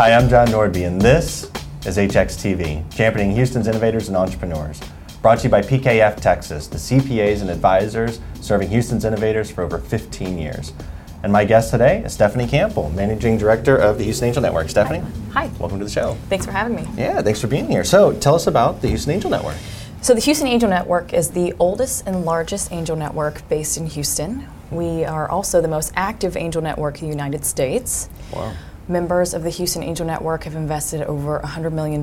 Hi, I'm John Nordby, and this is HXTV, championing Houston's innovators and entrepreneurs. Brought to you by PKF Texas, the CPAs and advisors serving Houston's innovators for over 15 years. And my guest today is Stephanie Campbell, Managing Director of the Houston Angel Network. Stephanie? Hi. Welcome to the show. Thanks for having me. Yeah, thanks for being here. So, tell us about the Houston Angel Network. So, the Houston Angel Network is the oldest and largest angel network based in Houston. We are also the most active angel network in the United States. Wow. Members of the Houston Angel Network have invested over $100 million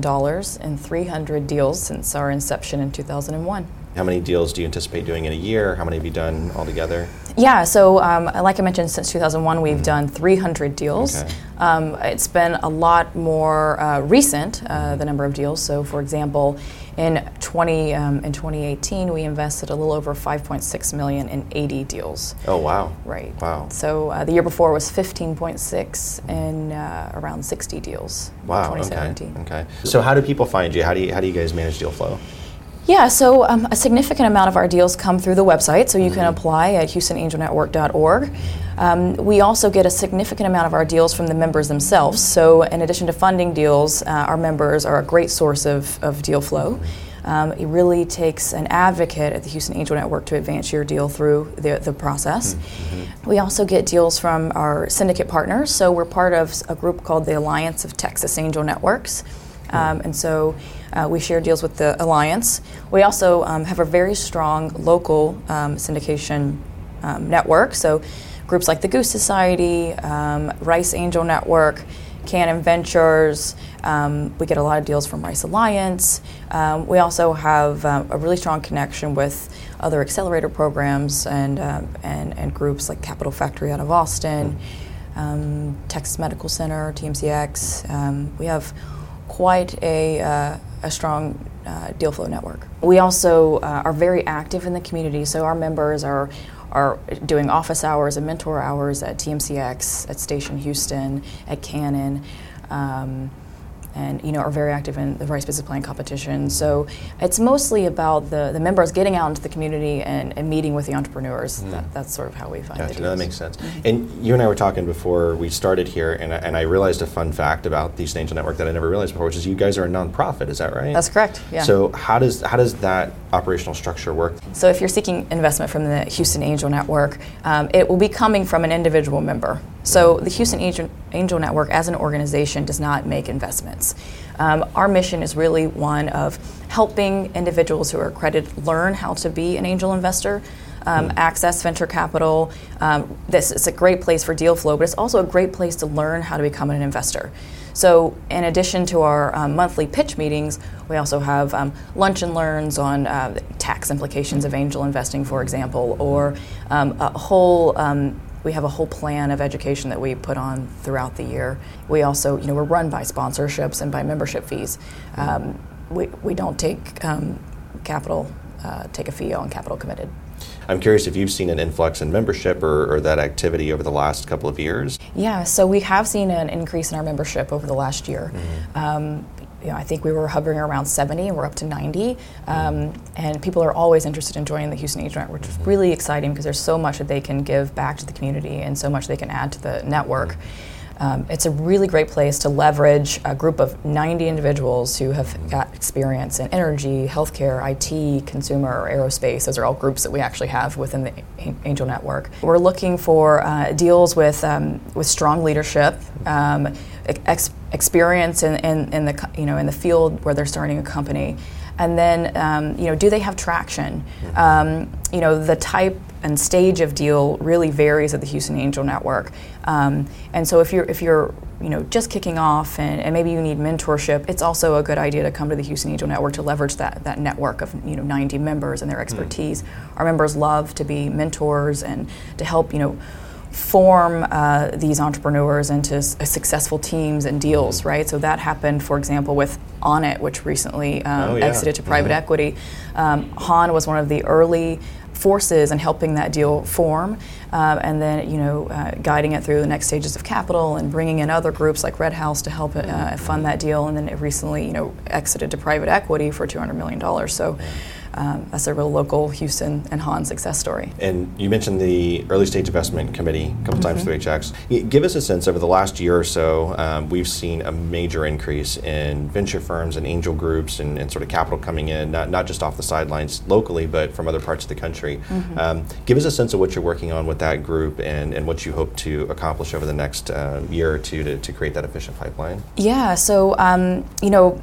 in 300 deals since our inception in 2001. How many deals do you anticipate doing in a year? How many have you done altogether? Yeah, so um, like I mentioned, since 2001, we've mm-hmm. done 300 deals. Okay. Um, it's been a lot more uh, recent, uh, the number of deals. So, for example, in 20 um, in 2018, we invested a little over 5.6 million in 80 deals. Oh wow! Right. Wow. So uh, the year before was 15.6 in uh, around 60 deals. Wow. 2017. Okay. Okay. So how do people find you? How do you how do you guys manage deal flow? Yeah, so um, a significant amount of our deals come through the website, so you can mm-hmm. apply at HoustonAngelNetwork.org. Um, we also get a significant amount of our deals from the members themselves. So, in addition to funding deals, uh, our members are a great source of, of deal flow. Um, it really takes an advocate at the Houston Angel Network to advance your deal through the, the process. Mm-hmm. We also get deals from our syndicate partners. So, we're part of a group called the Alliance of Texas Angel Networks. Um, and so uh, we share deals with the Alliance. We also um, have a very strong local um, syndication um, network. So groups like the Goose Society, um, Rice Angel Network, Cannon Ventures. Um, we get a lot of deals from Rice Alliance. we also have uh, a really strong connection with other accelerator programs and, uh, and, and groups like Capital Factory out of Austin, Texas Medical Center, TMCX. we have quite a, uh, a strong uh, deal flow network. We also uh, are very active in the community, so our members are are doing office hours and mentor hours at TMCX, at Station Houston, at Cannon. Um, and you know are very active in the Rice Business Plan competition. So it's mostly about the, the members getting out into the community and, and meeting with the entrepreneurs. Mm. That, that's sort of how we find gotcha. it. No, that makes sense. Mm-hmm. And you and I were talking before we started here, and I, and I realized a fun fact about the Houston Angel Network that I never realized before, which is you guys are a nonprofit. Is that right? That's correct. Yeah. So how does how does that operational structure work? So if you're seeking investment from the Houston Angel Network, um, it will be coming from an individual member. So the Houston Angel, Angel Network, as an organization, does not make investments. Um, our mission is really one of helping individuals who are accredited learn how to be an angel investor. Um, hmm. access venture capital. Um, this is a great place for deal flow, but it's also a great place to learn how to become an investor. So, in addition to our um, monthly pitch meetings, we also have um, lunch and learns on uh, tax implications of angel investing, for example, or um, a whole um, we have a whole plan of education that we put on throughout the year. We also, you know, we're run by sponsorships and by membership fees. Um, we, we don't take um, capital, uh, take a fee on capital committed. I'm curious if you've seen an influx in membership or, or, that activity over the last couple of years. Yeah, so we have seen an increase in our membership over the last year. Mm-hmm. Um, you know, I think we were hovering around 70 and we're up to 90. Um, and people are always interested in joining the Houston Angel Network, which is really exciting because there's so much that they can give back to the community and so much they can add to the network. Um, it's a really great place to leverage a group of 90 individuals who have got experience in energy, healthcare, IT, consumer, aerospace. Those are all groups that we actually have within the Angel Network. We're looking for uh, deals with, um, with strong leadership. Um, ex- experience in, in, in, the you know in the field where they're starting a company, and then um, you know do they have traction? Um, you know the type and stage of deal really varies at the Houston Angel Network, um, and so if you're if you're you know just kicking off and, and, maybe you need mentorship, it's also a good idea to come to the Houston Angel Network to leverage that that network of you know 90 members and their hmm. expertise. Mm. Our members love to be mentors and to help you know form uh, these entrepreneurs into s- successful teams and deals, mm-hmm. right? So that happened, for example, with Onit, which recently um, oh, yeah. exited to private mm-hmm. equity. Um, Han was one of the early forces in helping that deal form, uh, and then you know uh, guiding it through the next stages of capital and bringing in other groups like Red House to help uh, fund that deal, and then it recently you know exited to private equity for two hundred million dollars. So. Um, that's a real local Houston and Hahn success story. And you mentioned the early stage investment committee a couple mm-hmm. times through HX. Give us a sense over the last year or so, um, we've seen a major increase in venture firms and angel groups and, and, sort of capital coming in, not, not just off the sidelines locally, but from other parts of the country. Mm-hmm. Um, give us a sense of what you're working on with that group and, and what you hope to accomplish over the next uh, year or two to, to create that efficient pipeline. Yeah, so, um, you know,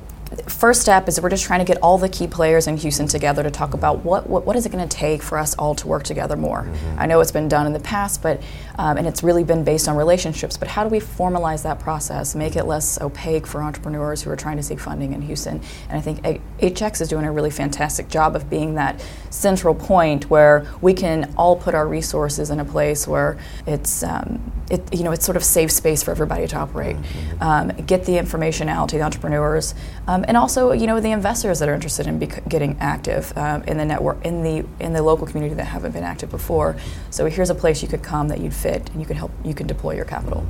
first step is we're just trying to get all the key players in Houston together to talk about what what, what is it going to take for us all to work together more. Mm-hmm. I know it's been done in the past, but um, and it's really been based on relationships. But how do we formalize that process, make it less opaque for entrepreneurs who are trying to seek funding in Houston? And I think HX is doing a really fantastic job of being that central point where we can all put our resources in a place where it's um, it, you know it's sort of safe space for everybody to operate. Mm-hmm. Um, get the information out to the entrepreneurs, um, and also you know the investors that are interested in bec- getting active um, in the network in the in the local community that haven't been active before. So here's a place you could come that you'd fit and you can help you can deploy your capital.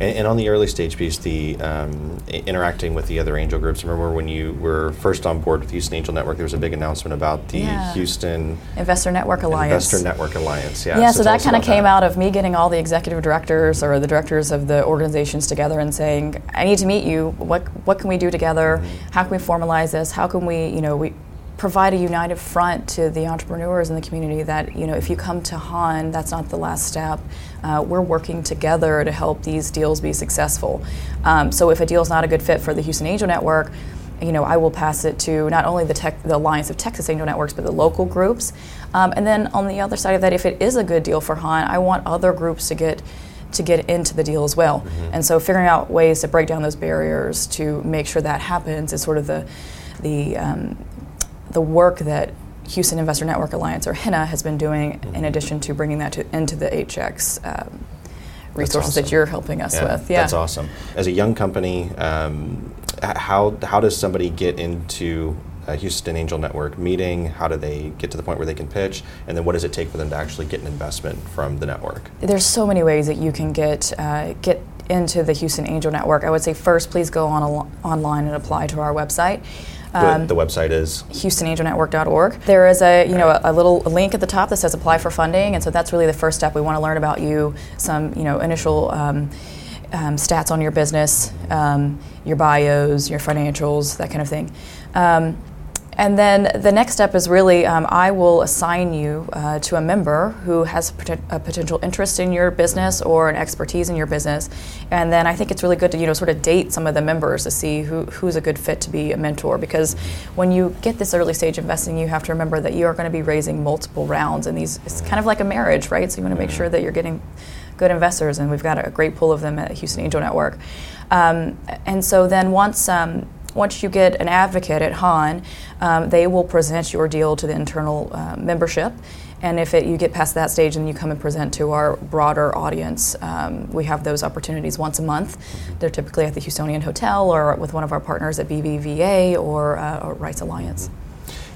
And, and on the early stage piece, the um, interacting with the other angel groups. Remember when you were first on board with Houston Angel Network, there was a big announcement about the yeah. Houston Investor Network Alliance. Investor Network Alliance. Yeah. Yeah. So, so that kind of came that. out of me getting all the executive directors or the directors of the organizations together and saying, "I need to meet you. What what can we do together? Mm-hmm. How can we formalize this? How can we you know we provide a united front to the entrepreneurs in the community that you know if you come to Hahn, that's not the last step. Uh, we're working together to help these deals be successful. Um, so if a deal is not a good fit for the Houston Angel Network, you know, I will pass it to not only the, tech, the Alliance of Texas Angel Networks, but the local groups. Um, and then on the other side of that, if it is a good deal for Hahn, I want other groups to get to get into the deal as well. Mm-hmm. And so figuring out ways to break down those barriers to make sure that happens is sort of the the um, the work that Houston Investor Network Alliance, or HINA, has been doing mm-hmm. in addition to bringing that to, into the HX um, resources awesome. that you're helping us yeah, with. Yeah, that's awesome. As a young company, um, how how does somebody get into a Houston Angel Network meeting? How do they get to the point where they can pitch? And then what does it take for them to actually get an investment from the network? There's so many ways that you can get uh, get into the Houston Angel Network. I would say first, please go on al- online and apply to our website. Um, the, the, website is HoustonAngelNetwork.org. There is a you know a, a, little link at the top that says apply for funding, and so that's really the first step. We want to learn about you, some you know initial um, um, stats on your business, um, your bios, your financials, that kind of thing. And then the next step is really um, I will assign you uh, to a member who has a potential interest in your business or an expertise in your business. And then I think it's really good to you know sort of date some of the members to see who, who's a good fit to be a mentor because when you get this early stage investing, you have to remember that you are going to be raising multiple rounds and these it's kind of like a marriage, right? So you want to make sure that you're getting good investors, and we've got a great pool of them at Houston Angel Network. Um, and so then once um, once you get an advocate at Han, um, they will present your deal to the internal uh, membership. And if it, you get past that stage, then you come and present to our broader audience. Um, we have those opportunities once a month. They're typically at the Houstonian Hotel or with one of our partners at BBVA or, uh, or Rice Alliance.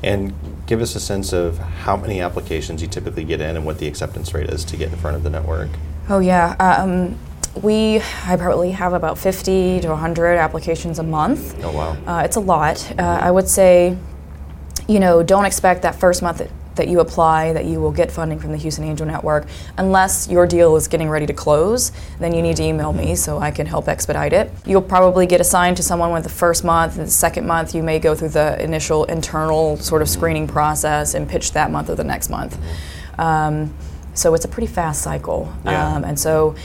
And give us a sense of how many applications you typically get in and what the acceptance rate is to get in front of the network. Oh, yeah. Um, we, I probably have about 50 to 100 applications a month. Oh, wow. Uh, it's a lot. Uh, I would say, you know, don't expect that first month that, that you apply that you will get funding from the Houston Angel Network unless your deal is getting ready to close. Then you need to email me so I can help expedite it. You'll probably get assigned to someone with the first month, and the second month you may go through the initial internal sort of screening process and pitch that month or the next month. Um, so it's a pretty fast cycle. Yeah. Um, and so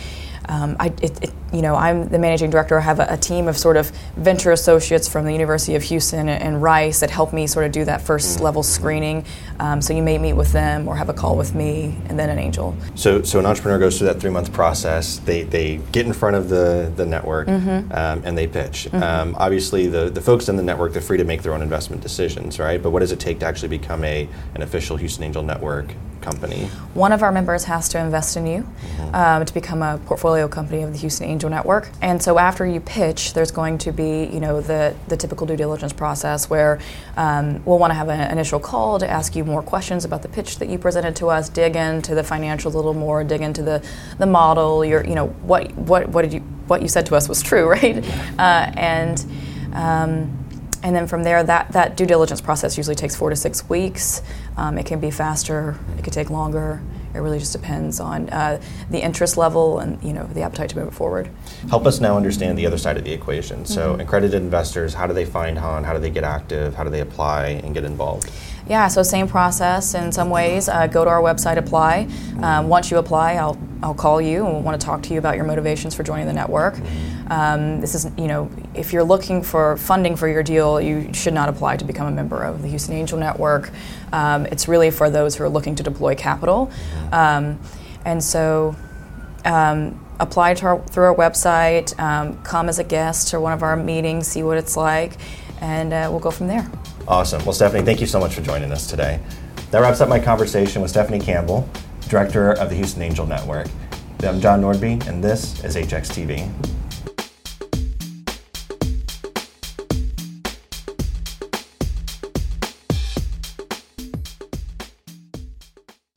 um, I, it, it, you know, I'm the managing director. I have a, a, team of sort of venture associates from the University of Houston and, and Rice that help me sort of do that first level screening. Um, so you may meet with them or have a call with me, and then an angel. So, so an entrepreneur goes through that three month process. They, they get in front of the, the network mm-hmm. um, and they pitch. Mm-hmm. Um, obviously, the, the folks in the network they're free to make their own investment decisions, right? But what does it take to actually become a an official Houston Angel Network company? One of our members has to invest in you mm-hmm. um, to become a portfolio company of the Houston Angel Network. And so after you pitch, there's going to be, you know, the, the typical due diligence process where um, we'll want to have an initial call to ask you more questions about the pitch that you presented to us, dig into the financials a little more, dig into the, the model, your, you know, what, what, what did you, what you said to us was true, right? Uh, and um, and then from there, that, that due diligence process usually takes four to six weeks. Um, it can be faster, it could take longer. It really just depends on uh, the interest level and you know the appetite to move it forward. Help us now understand the other side of the equation. So, Mm-hmm. accredited investors, how do they find Han? How do they get active? How do they apply and get involved? Yeah, so same process in some ways. Uh, go to our website, apply. Um, once you apply, I'll, I'll call you and want to talk to you about your motivations for joining the network. Um, this is, you know, if you're looking for funding for your deal, you should not apply to become a member of the Houston Angel Network. Um, it's really for those who are looking to deploy capital. Um, and so um, apply to our, through our website, um, come as a guest to one of our meetings, see what it's like, and uh, we'll go from there. Awesome. Well, Stephanie, thank you so much for joining us today. That wraps up my conversation with Stephanie Campbell, Director of the Houston Angel Network. I'm John Nordby, and this is HXTV.